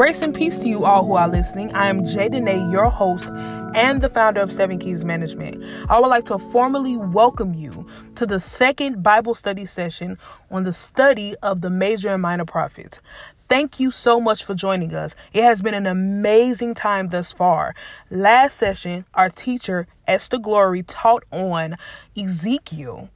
Grace and peace to you all who are listening. I am Jay Dene, your host and the founder of Seven Keys Management. I would like to formally welcome you to the second Bible study session on the study of the major and minor prophets. Thank you so much for joining us. It has been an amazing time thus far. Last session, our teacher, Esther Glory, taught on Ezekiel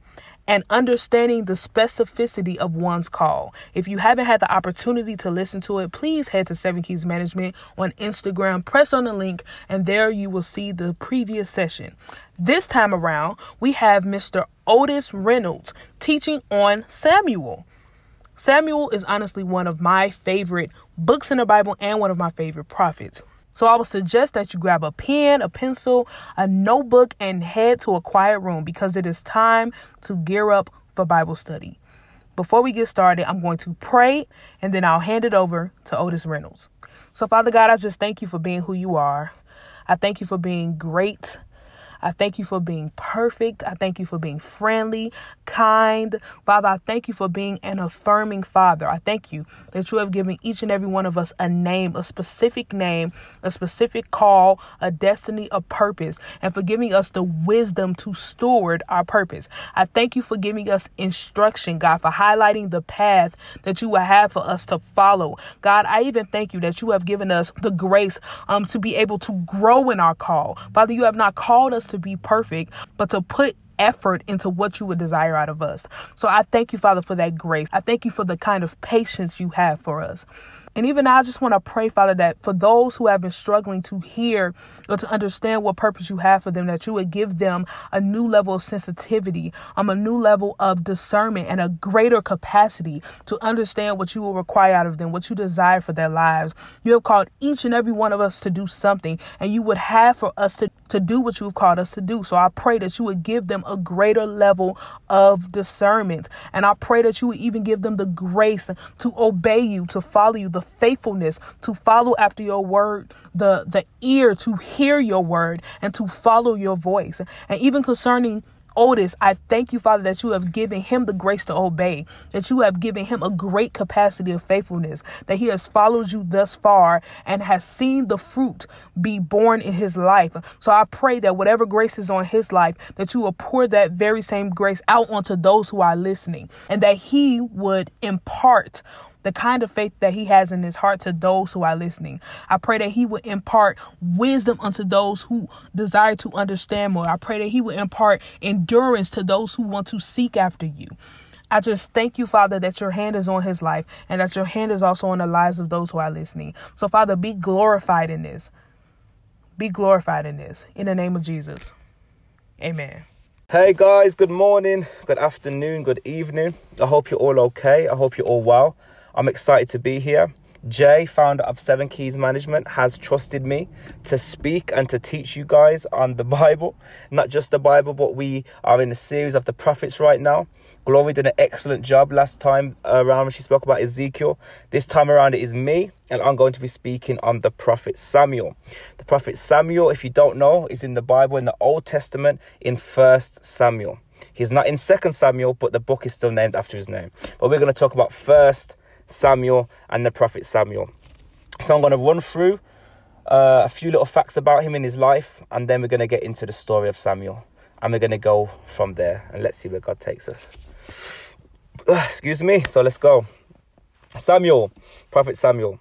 and understanding the specificity of one's call. If you haven't had the opportunity to listen to it, please head to Seven Keys Management on Instagram, press on the link, and there you will see the previous session. This time around, we have Mr. Otis Reynolds teaching on Samuel. Samuel is honestly one of my favorite books in the Bible and one of my favorite prophets. So I would suggest that you grab a pen, a pencil, a notebook, and head to a quiet room because it is time to gear up for Bible study. Before we get started, I'm going to pray and then I'll hand it over to Otis Reynolds. So, Father God, I just thank you for being who you are. I thank you for being great. I thank you for being perfect. I thank you for being friendly, kind. Father, I thank you for being an affirming Father. I thank you that you have given each and every one of us a name, a specific name, a specific call, a destiny, a purpose, and for giving us the wisdom to steward our purpose. I thank you for giving us instruction, God, for highlighting the path that you will have for us to follow. God, I even thank you that you have given us the grace um, to be able to grow in our call. Father, you have not called us to to be perfect, but to put effort into what you would desire out of us. So I thank you, Father, for that grace. I thank you for the kind of patience you have for us. And even now, I just want to pray, Father, that for those who have been struggling to hear or to understand what purpose you have for them, that you would give them a new level of sensitivity, um, a new level of discernment, and a greater capacity to understand what you will require out of them, what you desire for their lives. You have called each and every one of us to do something, and you would have for us to, to do what you've called us to do. So I pray that you would give them a greater level of discernment. And I pray that you would even give them the grace to obey you, to follow you, the faithfulness to follow after your word, the the ear to hear your word and to follow your voice. And even concerning Otis, I thank you, Father, that you have given him the grace to obey, that you have given him a great capacity of faithfulness, that he has followed you thus far and has seen the fruit be borne in his life. So I pray that whatever grace is on his life, that you will pour that very same grace out onto those who are listening, and that he would impart the kind of faith that he has in his heart to those who are listening. I pray that he would impart wisdom unto those who desire to understand more. I pray that he would impart endurance to those who want to seek after you. I just thank you, Father, that your hand is on his life and that your hand is also on the lives of those who are listening. So, Father, be glorified in this. Be glorified in this. In the name of Jesus. Amen. Hey guys, good morning, good afternoon, good evening. I hope you're all okay. I hope you're all well. I'm excited to be here. Jay, founder of Seven Keys Management, has trusted me to speak and to teach you guys on the Bible. Not just the Bible, but we are in a series of the prophets right now. Glory did an excellent job last time around when she spoke about Ezekiel. This time around, it is me, and I'm going to be speaking on the prophet Samuel. The prophet Samuel, if you don't know, is in the Bible in the Old Testament in First Samuel. He's not in Second Samuel, but the book is still named after his name. But we're going to talk about First Samuel, and the prophet Samuel. So I'm going to run through uh, a few little facts about him in his life, and then we're going to get into the story of Samuel. And we're going to go from there, and let's see where God takes us. excuse me. So let's go. Samuel, Prophet Samuel.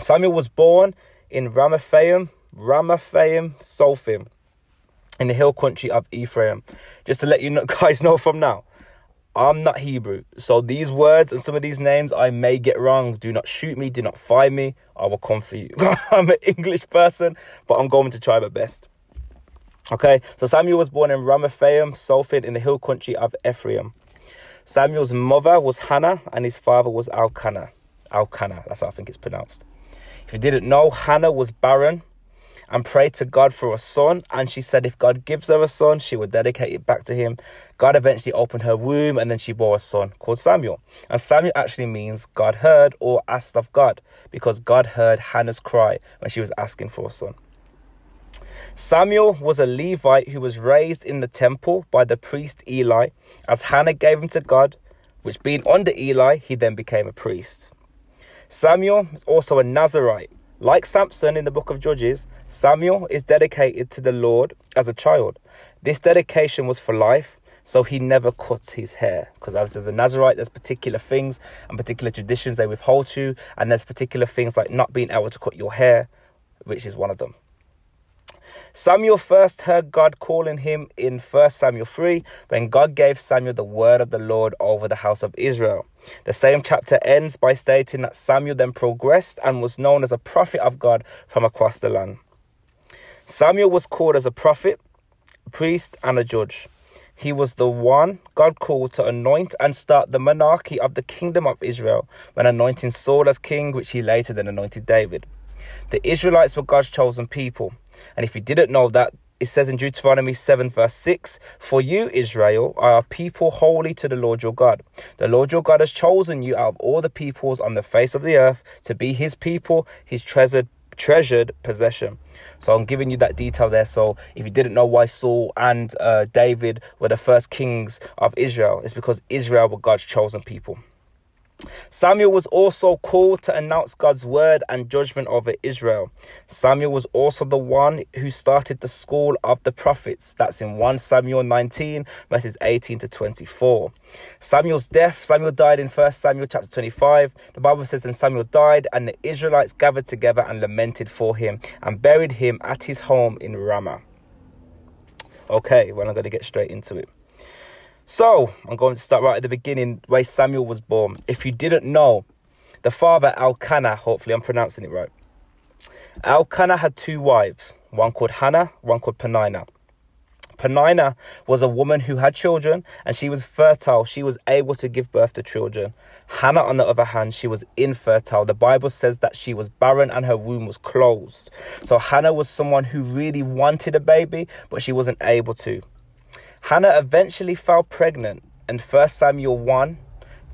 Samuel was born in Ramathaim, Ramathaim, Sophim, in the hill country of Ephraim. Just to let you know, guys know from now, I'm not Hebrew, so these words and some of these names I may get wrong. Do not shoot me, do not find me. I will come for you. I'm an English person, but I'm going to try my best. Okay, so Samuel was born in Ramathaim, Sophim, in the hill country of Ephraim. Samuel's mother was Hannah, and his father was Elkanah. Elkanah, that's how I think it's pronounced. If you didn't know, Hannah was barren and prayed to God for a son. And she said if God gives her a son, she would dedicate it back to him. God eventually opened her womb and then she bore a son called Samuel. And Samuel actually means God heard or asked of God because God heard Hannah's cry when she was asking for a son. Samuel was a Levite who was raised in the temple by the priest Eli. As Hannah gave him to God, which being under Eli, he then became a priest. Samuel is also a Nazarite. Like Samson in the book of Judges, Samuel is dedicated to the Lord as a child. This dedication was for life, so he never cuts his hair. Because obviously as a Nazarite, there's particular things and particular traditions they withhold to, and there's particular things like not being able to cut your hair, which is one of them. Samuel first heard God calling him in 1 Samuel 3 when God gave Samuel the word of the Lord over the house of Israel. The same chapter ends by stating that Samuel then progressed and was known as a prophet of God from across the land. Samuel was called as a prophet, priest, and a judge. He was the one God called to anoint and start the monarchy of the kingdom of Israel when anointing Saul as king, which he later then anointed David. The Israelites were God's chosen people. And if you didn't know that, it says in Deuteronomy 7, verse 6 For you, Israel, are a people holy to the Lord your God. The Lord your God has chosen you out of all the peoples on the face of the earth to be his people, his treasured treasured possession. So I'm giving you that detail there. So if you didn't know why Saul and uh, David were the first kings of Israel, it's because Israel were God's chosen people. Samuel was also called to announce God's word and judgment over Israel. Samuel was also the one who started the school of the prophets. That's in 1 Samuel 19, verses 18 to 24. Samuel's death, Samuel died in 1 Samuel chapter 25. The Bible says, Then Samuel died, and the Israelites gathered together and lamented for him and buried him at his home in Ramah. Okay, well, I'm going to get straight into it. So, I'm going to start right at the beginning where Samuel was born. If you didn't know, the father Elkanah, hopefully I'm pronouncing it right. Elkanah had two wives, one called Hannah, one called Peninnah. Peninnah was a woman who had children and she was fertile. She was able to give birth to children. Hannah, on the other hand, she was infertile. The Bible says that she was barren and her womb was closed. So Hannah was someone who really wanted a baby, but she wasn't able to. Hannah eventually fell pregnant. In 1 Samuel 1,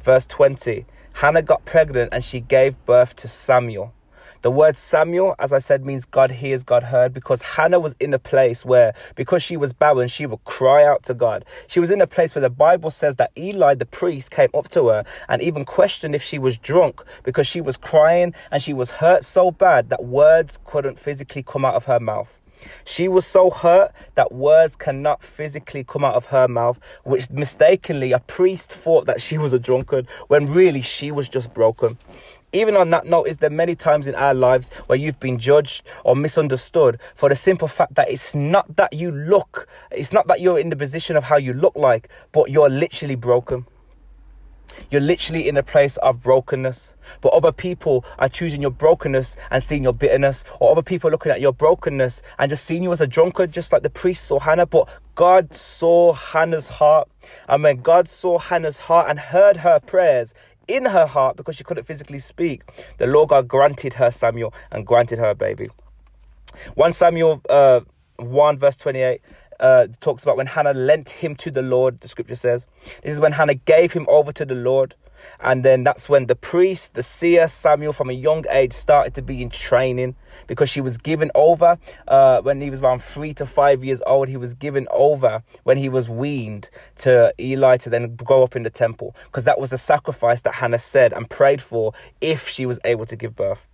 verse 20, Hannah got pregnant and she gave birth to Samuel. The word Samuel, as I said, means God hears, God heard, because Hannah was in a place where, because she was barren, she would cry out to God. She was in a place where the Bible says that Eli, the priest, came up to her and even questioned if she was drunk because she was crying and she was hurt so bad that words couldn't physically come out of her mouth. She was so hurt that words cannot physically come out of her mouth, which mistakenly a priest thought that she was a drunkard when really she was just broken. Even on that note, is there many times in our lives where you've been judged or misunderstood for the simple fact that it's not that you look, it's not that you're in the position of how you look like, but you're literally broken. You're literally in a place of brokenness. But other people are choosing your brokenness and seeing your bitterness. Or other people looking at your brokenness and just seeing you as a drunkard, just like the priest saw Hannah. But God saw Hannah's heart. And when God saw Hannah's heart and heard her prayers, in her heart because she couldn't physically speak, the Lord God granted her Samuel and granted her a baby. 1 Samuel uh, 1 verse 28 uh, talks about when Hannah lent him to the Lord, the scripture says. This is when Hannah gave him over to the Lord. And then that's when the priest, the seer Samuel, from a young age, started to be in training because she was given over uh, when he was around three to five years old. He was given over when he was weaned to Eli to then grow up in the temple because that was the sacrifice that Hannah said and prayed for if she was able to give birth.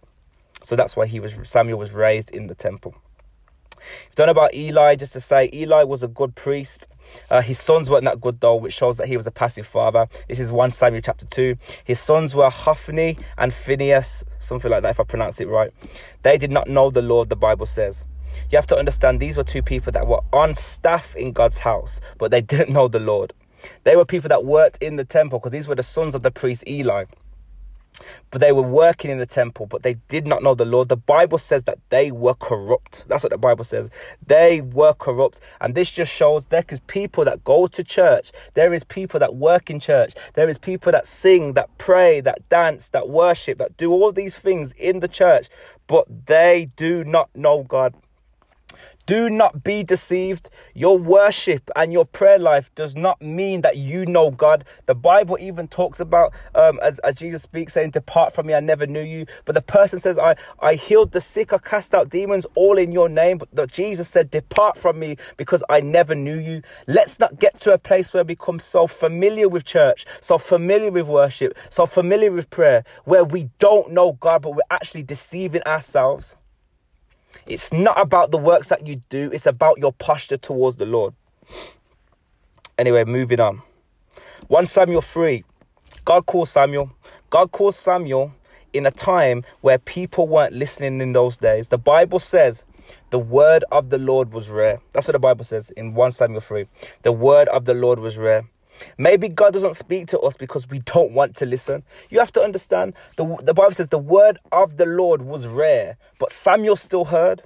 So that's why he was Samuel was raised in the temple. Don't know about Eli, just to say, Eli was a good priest. Uh, his sons weren't that good though, which shows that he was a passive father. This is 1 Samuel chapter 2. His sons were Hophni and Phineas, something like that if I pronounce it right. They did not know the Lord, the Bible says. You have to understand these were two people that were on staff in God's house, but they didn't know the Lord. They were people that worked in the temple because these were the sons of the priest Eli. But they were working in the temple, but they did not know the Lord. The Bible says that they were corrupt. That's what the Bible says. They were corrupt. And this just shows there is people that go to church. There is people that work in church. There is people that sing, that pray, that dance, that worship, that do all these things in the church, but they do not know God. Do not be deceived. Your worship and your prayer life does not mean that you know God. The Bible even talks about, um, as, as Jesus speaks, saying, Depart from me, I never knew you. But the person says, I, I healed the sick, I cast out demons, all in your name. But the, Jesus said, Depart from me because I never knew you. Let's not get to a place where we become so familiar with church, so familiar with worship, so familiar with prayer, where we don't know God, but we're actually deceiving ourselves. It's not about the works that you do, it's about your posture towards the Lord. Anyway, moving on. 1 Samuel 3. God calls Samuel. God calls Samuel in a time where people weren't listening in those days. The Bible says the word of the Lord was rare. That's what the Bible says in 1 Samuel 3. The word of the Lord was rare. Maybe God doesn't speak to us because we don't want to listen. You have to understand the, the Bible says the word of the Lord was rare, but Samuel still heard.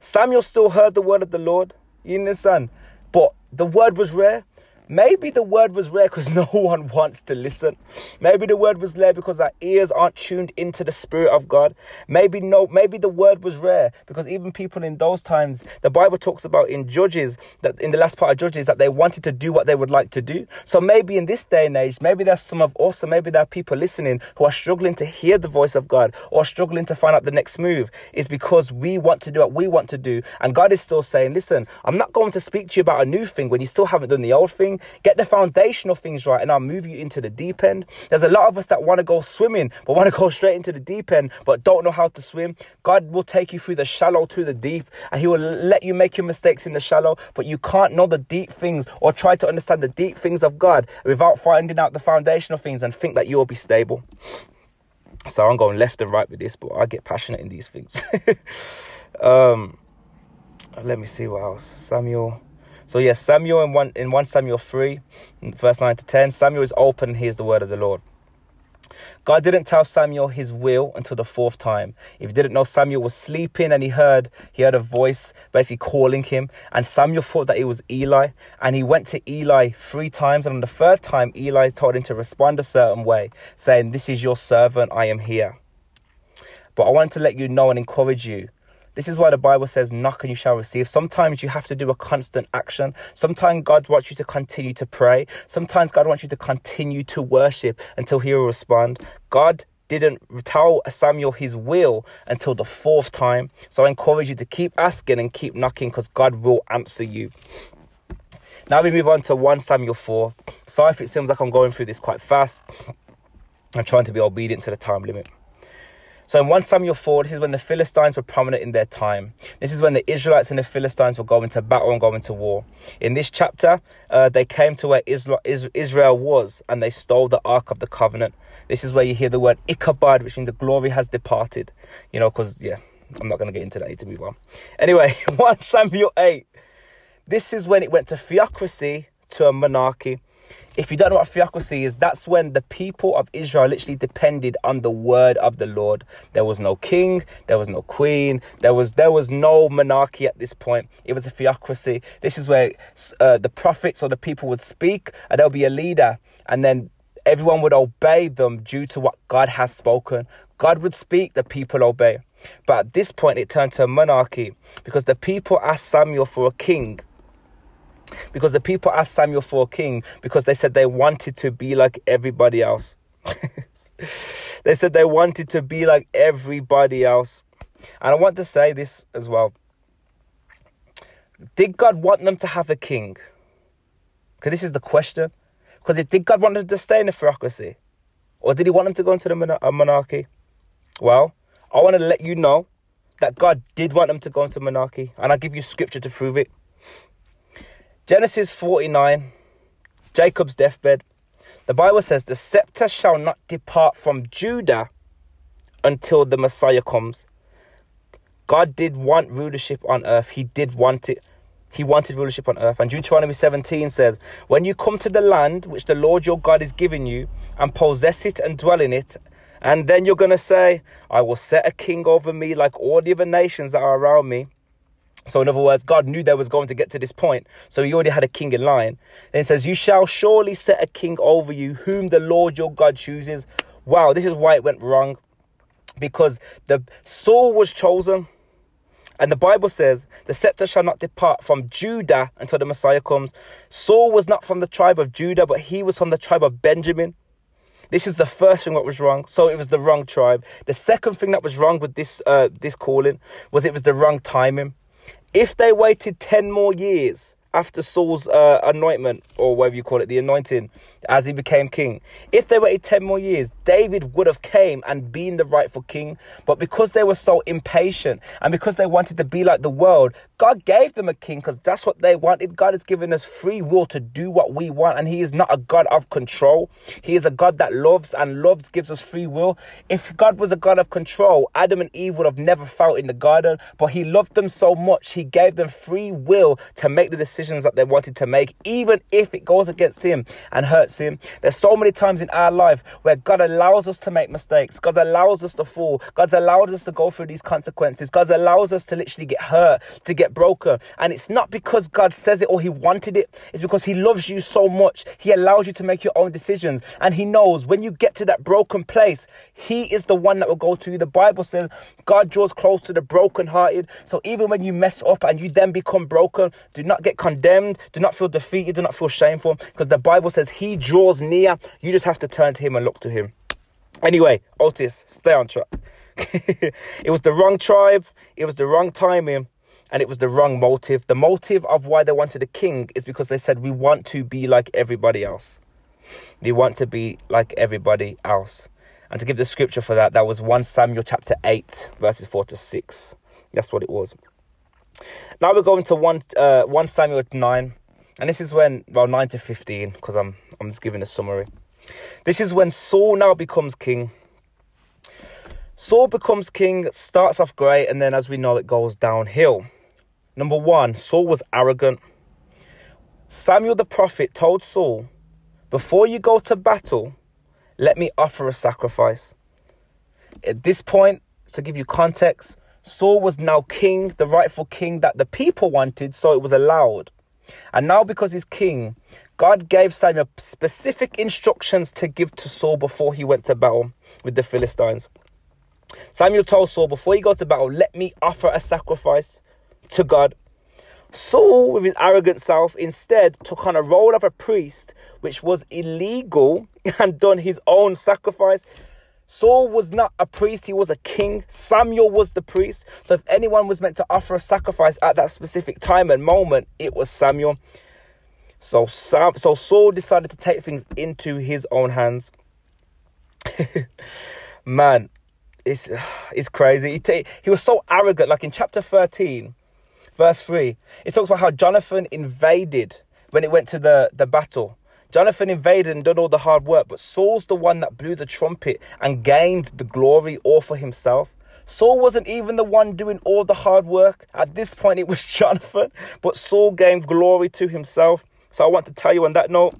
Samuel still heard the word of the Lord. You understand? But the word was rare. Maybe the word was rare because no one wants to listen. Maybe the word was rare because our ears aren't tuned into the spirit of God. Maybe no, maybe the word was rare because even people in those times, the Bible talks about in Judges that in the last part of Judges that they wanted to do what they would like to do. So maybe in this day and age, maybe there's some of us, or maybe there are people listening who are struggling to hear the voice of God or struggling to find out the next move. Is because we want to do what we want to do, and God is still saying, "Listen, I'm not going to speak to you about a new thing when you still haven't done the old thing." Get the foundational things right, and I'll move you into the deep end. There's a lot of us that want to go swimming, but want to go straight into the deep end, but don't know how to swim. God will take you through the shallow to the deep, and He will let you make your mistakes in the shallow, but you can't know the deep things or try to understand the deep things of God without finding out the foundational things and think that you'll be stable. So I'm going left and right with this, but I get passionate in these things. um, let me see what else. Samuel. So yes, Samuel in one in one Samuel three, verse nine to ten, Samuel is open and hears the word of the Lord. God didn't tell Samuel his will until the fourth time. If you didn't know, Samuel was sleeping and he heard he heard a voice basically calling him, and Samuel thought that it was Eli, and he went to Eli three times, and on the third time, Eli told him to respond a certain way, saying, "This is your servant, I am here." But I want to let you know and encourage you this is why the Bible says, knock and you shall receive. Sometimes you have to do a constant action. Sometimes God wants you to continue to pray. Sometimes God wants you to continue to worship until He will respond. God didn't tell Samuel his will until the fourth time. So I encourage you to keep asking and keep knocking because God will answer you. Now we move on to 1 Samuel 4. Sorry if it seems like I'm going through this quite fast. I'm trying to be obedient to the time limit. So in 1 Samuel 4, this is when the Philistines were prominent in their time. This is when the Israelites and the Philistines were going to battle and going to war. In this chapter, uh, they came to where Israel was and they stole the Ark of the Covenant. This is where you hear the word Ichabod, which means the glory has departed. You know, because, yeah, I'm not going to get into that. I need to move on. Anyway, 1 Samuel 8. This is when it went to theocracy to a monarchy if you don't know what theocracy is, that's when the people of Israel literally depended on the word of the Lord. There was no king, there was no queen, there was there was no monarchy at this point. It was a theocracy. This is where uh, the prophets or the people would speak, and there'll be a leader, and then everyone would obey them due to what God has spoken. God would speak, the people obey. But at this point, it turned to a monarchy because the people asked Samuel for a king because the people asked Samuel for a king because they said they wanted to be like everybody else. they said they wanted to be like everybody else. And I want to say this as well. Did God want them to have a king? Because this is the question. Because did God want them to stay in the theocracy? Or did he want them to go into the monarchy? Well, I want to let you know that God did want them to go into monarchy. And I'll give you scripture to prove it. Genesis 49, Jacob's deathbed. The Bible says, The scepter shall not depart from Judah until the Messiah comes. God did want rulership on earth. He did want it. He wanted rulership on earth. And Deuteronomy 17 says, When you come to the land which the Lord your God is giving you, and possess it and dwell in it, and then you're going to say, I will set a king over me like all the other nations that are around me. So, in other words, God knew they was going to get to this point. So, he already had a king in line. Then it says, You shall surely set a king over you, whom the Lord your God chooses. Wow, this is why it went wrong. Because the Saul was chosen, And the Bible says, the scepter shall not depart from Judah until the Messiah comes. Saul was not from the tribe of Judah, but he was from the tribe of Benjamin. This is the first thing that was wrong. So it was the wrong tribe. The second thing that was wrong with this uh, this calling was it was the wrong timing. If they waited 10 more years, after Saul's uh, anointment, or whatever you call it, the anointing, as he became king. If they waited 10 more years, David would have came and been the rightful king. But because they were so impatient and because they wanted to be like the world, God gave them a king because that's what they wanted. God has given us free will to do what we want, and He is not a God of control. He is a God that loves, and loves gives us free will. If God was a God of control, Adam and Eve would have never felt in the garden, but He loved them so much, He gave them free will to make the decision decisions that they wanted to make, even if it goes against Him and hurts Him. There's so many times in our life where God allows us to make mistakes, God allows us to fall, God allows us to go through these consequences, God allows us to literally get hurt, to get broken. And it's not because God says it or He wanted it, it's because He loves you so much. He allows you to make your own decisions. And He knows when you get to that broken place, He is the one that will go to you. The Bible says God draws close to the brokenhearted. So even when you mess up and you then become broken, do not get condemned. Do not feel defeated. Do not feel shameful because the Bible says He draws near. You just have to turn to Him and look to Him. Anyway, Otis, stay on track. it was the wrong tribe, it was the wrong timing, and it was the wrong motive. The motive of why they wanted a king is because they said, We want to be like everybody else. We want to be like everybody else. And to give the scripture for that, that was 1 Samuel chapter 8, verses 4 to 6. That's what it was. Now we're going to 1, uh, 1 Samuel 9. And this is when, well, 9 to 15, because I'm, I'm just giving a summary. This is when Saul now becomes king. Saul becomes king, starts off great, and then as we know, it goes downhill. Number one, Saul was arrogant. Samuel the prophet told Saul, Before you go to battle, let me offer a sacrifice. At this point, to give you context, Saul was now king, the rightful king that the people wanted, so it was allowed. And now, because he's king, God gave Samuel specific instructions to give to Saul before he went to battle with the Philistines. Samuel told Saul, Before you go to battle, let me offer a sacrifice to God. Saul, with his arrogant self, instead took on a role of a priest, which was illegal, and done his own sacrifice. Saul was not a priest, he was a king. Samuel was the priest. So if anyone was meant to offer a sacrifice at that specific time and moment, it was Samuel. So, Sam, so Saul decided to take things into his own hands. Man, it's, it's crazy. He, t- he was so arrogant. Like in chapter 13, verse 3, it talks about how Jonathan invaded when it went to the, the battle. Jonathan invaded and done all the hard work, but Saul's the one that blew the trumpet and gained the glory all for himself. Saul wasn't even the one doing all the hard work. At this point, it was Jonathan, but Saul gained glory to himself. So I want to tell you on that note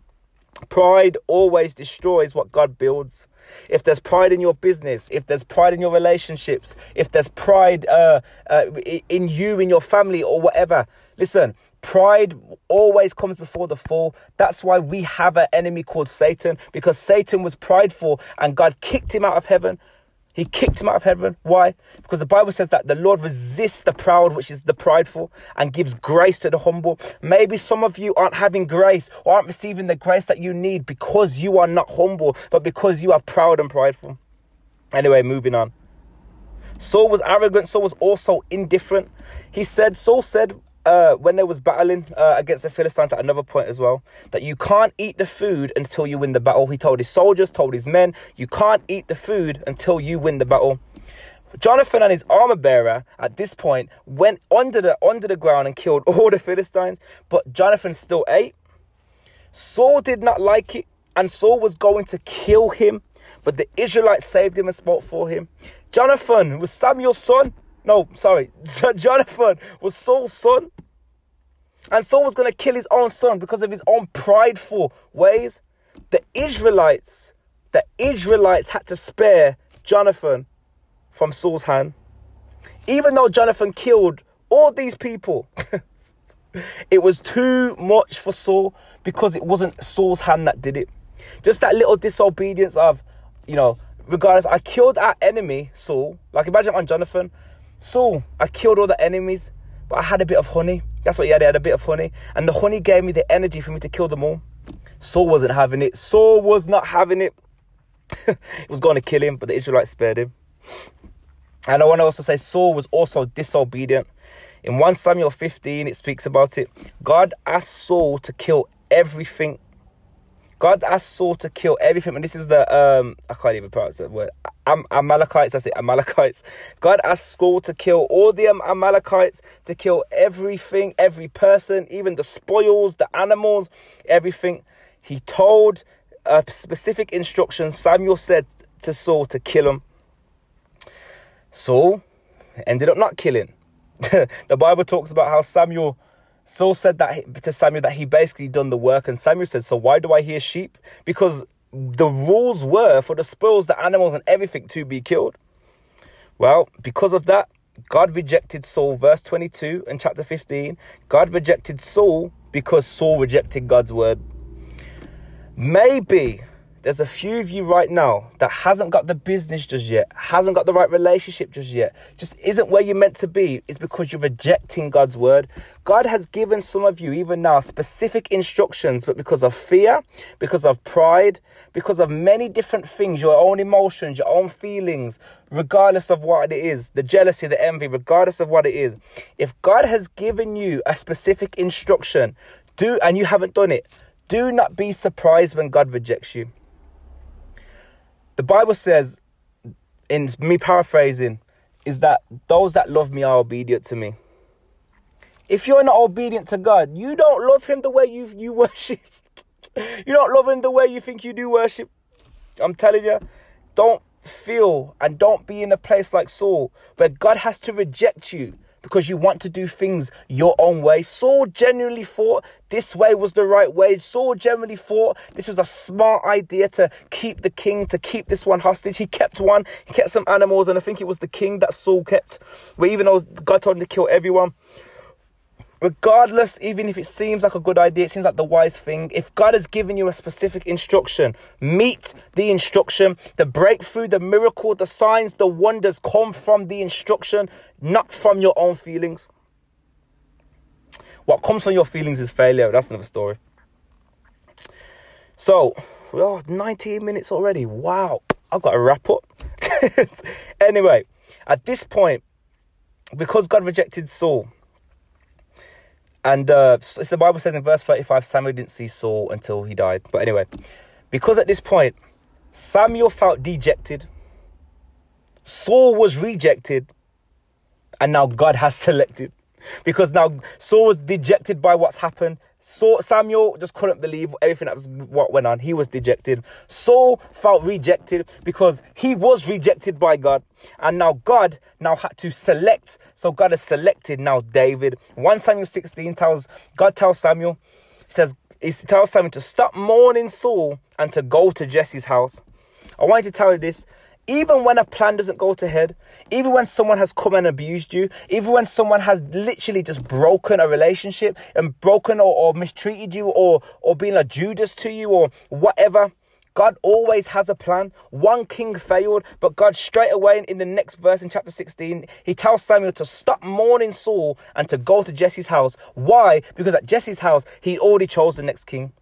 pride always destroys what God builds. If there's pride in your business, if there's pride in your relationships, if there's pride uh, uh, in you, in your family, or whatever, listen, Pride always comes before the fall. That's why we have an enemy called Satan, because Satan was prideful and God kicked him out of heaven. He kicked him out of heaven. Why? Because the Bible says that the Lord resists the proud, which is the prideful, and gives grace to the humble. Maybe some of you aren't having grace or aren't receiving the grace that you need because you are not humble, but because you are proud and prideful. Anyway, moving on. Saul was arrogant, Saul was also indifferent. He said, Saul said, uh, when they was battling uh, against the Philistines at another point as well, that you can't eat the food until you win the battle. He told his soldiers, told his men, you can't eat the food until you win the battle. Jonathan and his armor bearer at this point went under the under the ground and killed all the Philistines, but Jonathan still ate. Saul did not like it, and Saul was going to kill him, but the Israelites saved him and spoke for him. Jonathan was Samuel's son. No, sorry. Jonathan was Saul's son. And Saul was going to kill his own son because of his own prideful ways. The Israelites, the Israelites had to spare Jonathan from Saul's hand. Even though Jonathan killed all these people, it was too much for Saul because it wasn't Saul's hand that did it. Just that little disobedience of, you know, regardless, I killed our enemy, Saul. Like imagine on Jonathan. Saul, I killed all the enemies, but I had a bit of honey. That's what he had. He had a bit of honey. And the honey gave me the energy for me to kill them all. Saul wasn't having it. Saul was not having it. he was going to kill him, but the Israelites spared him. And I want to also say Saul was also disobedient. In 1 Samuel 15, it speaks about it. God asked Saul to kill everything God asked Saul to kill everything, and this is the um I can't even pronounce that word. Am- Amalekites, that's it, Amalekites. God asked Saul to kill all the Amalekites, to kill everything, every person, even the spoils, the animals, everything. He told a specific instructions. Samuel said to Saul to kill him. Saul ended up not killing. the Bible talks about how Samuel Saul said that to Samuel that he basically done the work, and Samuel said, "So why do I hear sheep? Because the rules were for the spoils, the animals, and everything to be killed." Well, because of that, God rejected Saul. Verse twenty-two in chapter fifteen, God rejected Saul because Saul rejected God's word. Maybe there's a few of you right now that hasn't got the business just yet, hasn't got the right relationship just yet, just isn't where you're meant to be. It's because you're rejecting God's word. God has given some of you, even now, specific instructions, but because of fear, because of pride, because of many different things, your own emotions, your own feelings, regardless of what it is, the jealousy, the envy, regardless of what it is. If God has given you a specific instruction, do and you haven't done it, do not be surprised when God rejects you. The Bible says, in me paraphrasing, is that those that love me are obedient to me. If you're not obedient to God, you don't love Him the way you you worship. you don't love Him the way you think you do worship. I'm telling you, don't feel and don't be in a place like Saul where God has to reject you because you want to do things your own way. Saul genuinely thought this way was the right way. Saul genuinely thought this was a smart idea to keep the king, to keep this one hostage. He kept one, he kept some animals, and I think it was the king that Saul kept. Where even though God told him to kill everyone, regardless, even if it seems like a good idea, it seems like the wise thing. If God has given you a specific instruction, meet the instruction. The breakthrough, the miracle, the signs, the wonders come from the instruction, not from your own feelings. What comes from your feelings is failure. That's another story. So, oh, 19 minutes already. Wow. I've got to wrap up. anyway, at this point, because God rejected Saul, and uh, the Bible says in verse 35 Samuel didn't see Saul until he died. But anyway, because at this point, Samuel felt dejected, Saul was rejected, and now God has selected. Because now Saul was dejected by what's happened. Saul, Samuel just couldn't believe everything that was what went on. He was dejected. Saul felt rejected because he was rejected by God. And now God now had to select. So God has selected now David. 1 Samuel 16 tells God tells Samuel, he says, he tells Samuel to stop mourning Saul and to go to Jesse's house. I want you to tell you this even when a plan doesn't go to head, even when someone has come and abused you, even when someone has literally just broken a relationship and broken or, or mistreated you or or been a Judas to you or whatever, God always has a plan. One king failed, but God straight away in the next verse in chapter 16, he tells Samuel to stop mourning Saul and to go to Jesse's house. Why? Because at Jesse's house, he already chose the next king.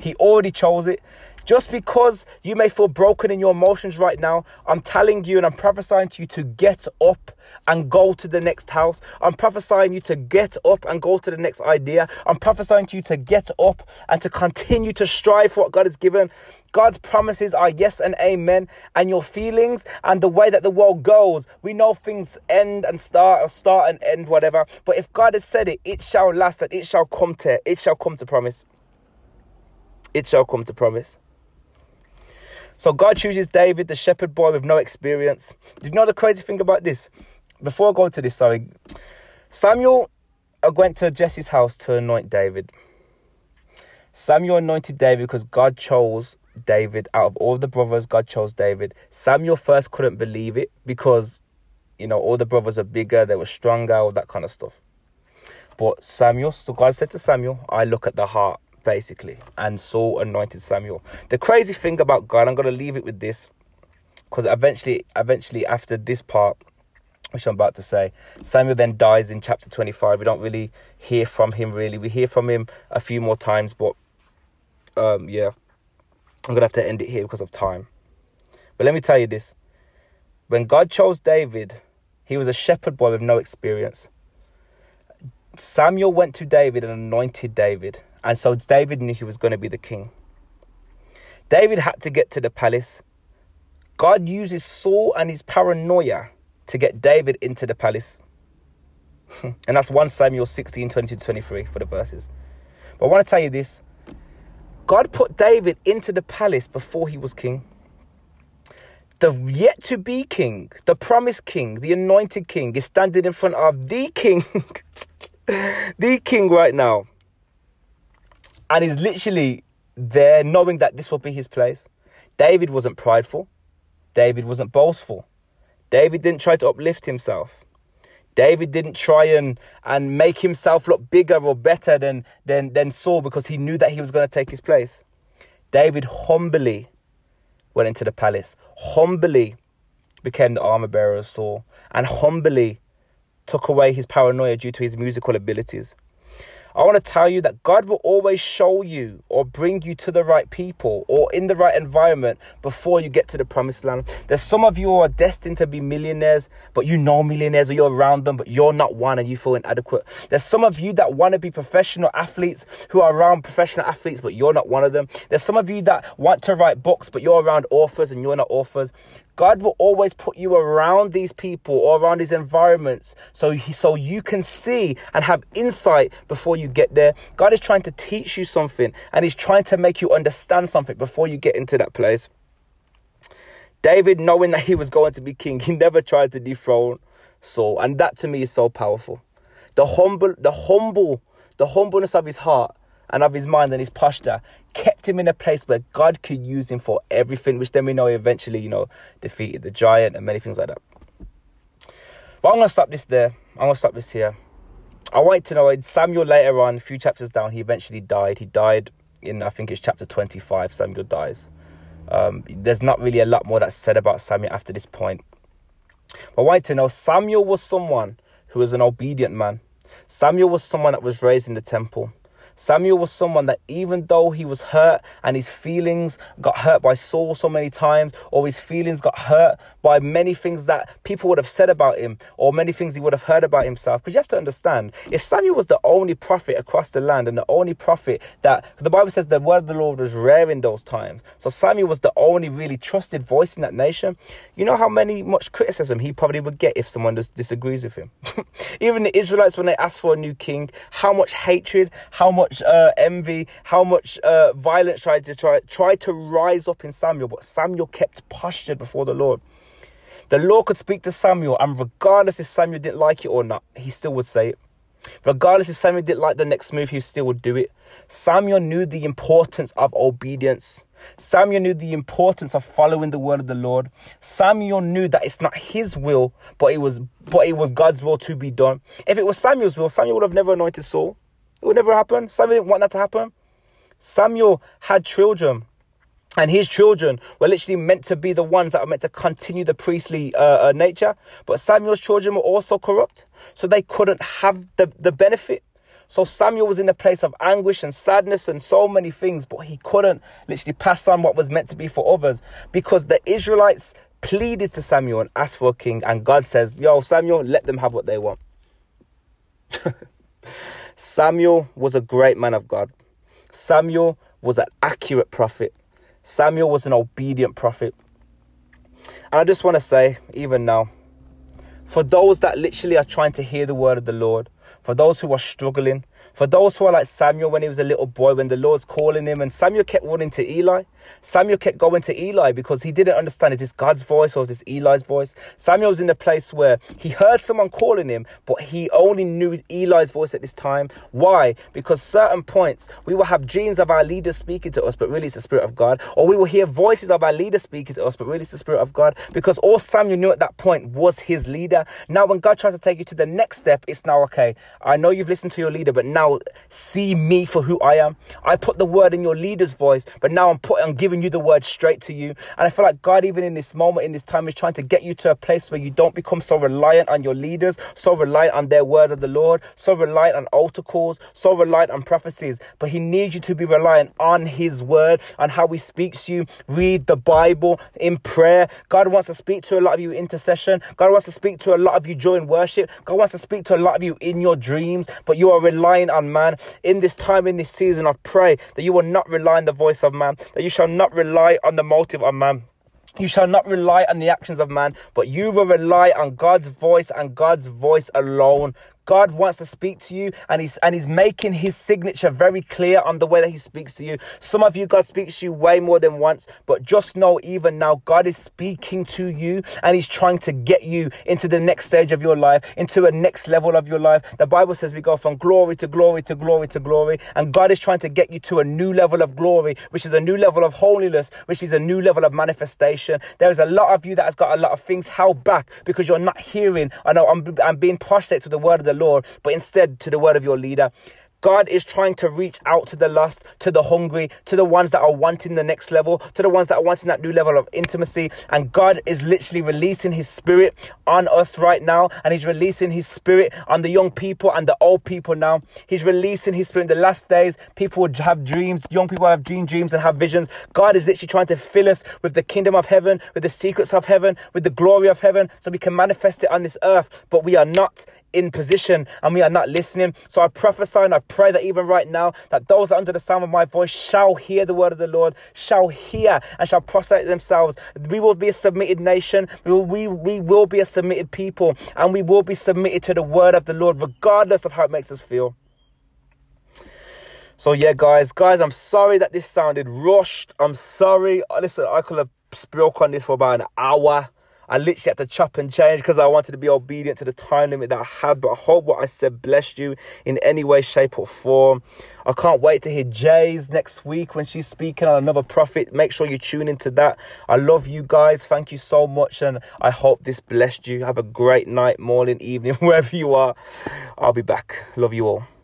He already chose it. Just because you may feel broken in your emotions right now, I'm telling you and I'm prophesying to you to get up and go to the next house. I'm prophesying you to get up and go to the next idea. I'm prophesying to you to get up and to continue to strive for what God has given. God's promises are yes and amen, and your feelings and the way that the world goes. We know things end and start or start and end, whatever. But if God has said it, it shall last and it shall come to it shall come to promise. It shall come to promise. So God chooses David, the shepherd boy with no experience. Do you know the crazy thing about this? Before I go to this, sorry. Samuel went to Jesse's house to anoint David. Samuel anointed David because God chose David out of all the brothers. God chose David. Samuel first couldn't believe it because, you know, all the brothers are bigger, they were stronger, all that kind of stuff. But Samuel, so God said to Samuel, I look at the heart basically, and Saul anointed Samuel. The crazy thing about God, I'm gonna leave it with this, because eventually, eventually after this part, which I'm about to say. Samuel then dies in chapter 25. We don't really hear from him, really. We hear from him a few more times, but um, yeah, I'm to have to end it here because of time. But let me tell you this when God chose David, he was a shepherd boy with no experience. Samuel went to David and anointed David, and so David knew he was going to be the king. David had to get to the palace. God uses Saul and his paranoia to get David into the palace. and that's 1 Samuel 16 20 to 23 for the verses. But I want to tell you this God put David into the palace before he was king. The yet to be king, the promised king, the anointed king is standing in front of the king, the king right now. And he's literally there knowing that this will be his place. David wasn't prideful, David wasn't boastful. David didn't try to uplift himself. David didn't try and, and make himself look bigger or better than, than, than Saul because he knew that he was going to take his place. David humbly went into the palace, humbly became the armor bearer of Saul, and humbly took away his paranoia due to his musical abilities. I want to tell you that God will always show you or bring you to the right people or in the right environment before you get to the promised land. There's some of you who are destined to be millionaires, but you know millionaires or you're around them, but you're not one and you feel inadequate. There's some of you that want to be professional athletes who are around professional athletes, but you're not one of them. There's some of you that want to write books, but you're around authors and you're not authors. God will always put you around these people or around these environments so, he, so you can see and have insight before you get there. God is trying to teach you something and He's trying to make you understand something before you get into that place. David, knowing that he was going to be king, he never tried to dethrone Saul, and that to me is so powerful. The humble, the humble, the humbleness of his heart and of his mind and his posture kept him in a place where God could use him for everything, which then we know he eventually, you know, defeated the giant and many things like that. But I'm going to stop this there. I'm going to stop this here. I want to know Samuel later on, a few chapters down, he eventually died. He died in, I think it's chapter 25, Samuel dies. Um, there's not really a lot more that's said about Samuel after this point. But I want to know Samuel was someone who was an obedient man. Samuel was someone that was raised in the temple. Samuel was someone that even though he was hurt and his feelings got hurt by Saul so many times, or his feelings got hurt by many things that people would have said about him, or many things he would have heard about himself. Because you have to understand, if Samuel was the only prophet across the land and the only prophet that the Bible says the word of the Lord was rare in those times, so Samuel was the only really trusted voice in that nation. You know how many much criticism he probably would get if someone just disagrees with him. even the Israelites, when they asked for a new king, how much hatred, how much uh, envy, how much uh, violence tried to try tried to rise up in Samuel, but Samuel kept postured before the Lord. The Lord could speak to Samuel, and regardless if Samuel didn't like it or not, he still would say it. Regardless if Samuel didn't like the next move, he still would do it. Samuel knew the importance of obedience. Samuel knew the importance of following the word of the Lord. Samuel knew that it's not his will, but it was but it was God's will to be done. If it was Samuel's will, Samuel would have never anointed Saul. It would never happen. Samuel didn't want that to happen. Samuel had children. And his children were literally meant to be the ones that were meant to continue the priestly uh, uh, nature. But Samuel's children were also corrupt. So they couldn't have the, the benefit. So Samuel was in a place of anguish and sadness and so many things, but he couldn't literally pass on what was meant to be for others because the Israelites pleaded to Samuel and asked for a king. And God says, Yo, Samuel, let them have what they want. Samuel was a great man of God. Samuel was an accurate prophet. Samuel was an obedient prophet. And I just want to say, even now, for those that literally are trying to hear the word of the Lord, for those who are struggling, for those who are like Samuel when he was a little boy, when the Lord's calling him, and Samuel kept running to Eli. Samuel kept going to Eli because he didn't understand if it's God's voice or is this Eli's voice. Samuel was in a place where he heard someone calling him, but he only knew Eli's voice at this time. Why? Because certain points we will have dreams of our leaders speaking to us, but really it's the Spirit of God, or we will hear voices of our leaders speaking to us, but really it's the Spirit of God. Because all Samuel knew at that point was his leader. Now, when God tries to take you to the next step, it's now okay. I know you've listened to your leader, but now now see me for who I am. I put the word in your leader's voice, but now I'm putting, I'm giving you the word straight to you. And I feel like God, even in this moment, in this time, is trying to get you to a place where you don't become so reliant on your leaders, so reliant on their word of the Lord, so reliant on altar calls, so reliant on prophecies. But He needs you to be reliant on His word, on how He speaks to you. Read the Bible in prayer. God wants to speak to a lot of you in intercession. God wants to speak to a lot of you during worship. God wants to speak to a lot of you in your dreams, but you are relying on man. In this time, in this season, I pray that you will not rely on the voice of man, that you shall not rely on the motive of man. You shall not rely on the actions of man, but you will rely on God's voice and God's voice alone. God wants to speak to you and he's and he's making his signature very clear on the way that he speaks to you. Some of you God speaks to you way more than once, but just know even now God is speaking to you and he's trying to get you into the next stage of your life, into a next level of your life. The Bible says we go from glory to glory to glory to glory, and God is trying to get you to a new level of glory, which is a new level of holiness, which is a new level of manifestation. There is a lot of you that has got a lot of things held back because you're not hearing. I know I'm, I'm being prostrate to the word of the Lord, but instead to the word of your leader. God is trying to reach out to the lost, to the hungry, to the ones that are wanting the next level, to the ones that are wanting that new level of intimacy. And God is literally releasing His Spirit on us right now. And He's releasing His Spirit on the young people and the old people now. He's releasing His Spirit in the last days. People have dreams, young people have dream dreams and have visions. God is literally trying to fill us with the kingdom of heaven, with the secrets of heaven, with the glory of heaven, so we can manifest it on this earth. But we are not in position and we are not listening. So I prophesy and I pray that even right now, that those under the sound of my voice shall hear the word of the Lord, shall hear and shall prostrate themselves. We will be a submitted nation. We will, we, we will be a submitted people and we will be submitted to the word of the Lord, regardless of how it makes us feel. So yeah, guys, guys, I'm sorry that this sounded rushed. I'm sorry. Listen, I could have spoke on this for about an hour. I literally had to chop and change because I wanted to be obedient to the time limit that I had. But I hope what I said blessed you in any way, shape, or form. I can't wait to hear Jay's next week when she's speaking on another prophet. Make sure you tune into that. I love you guys. Thank you so much. And I hope this blessed you. Have a great night, morning, evening, wherever you are. I'll be back. Love you all.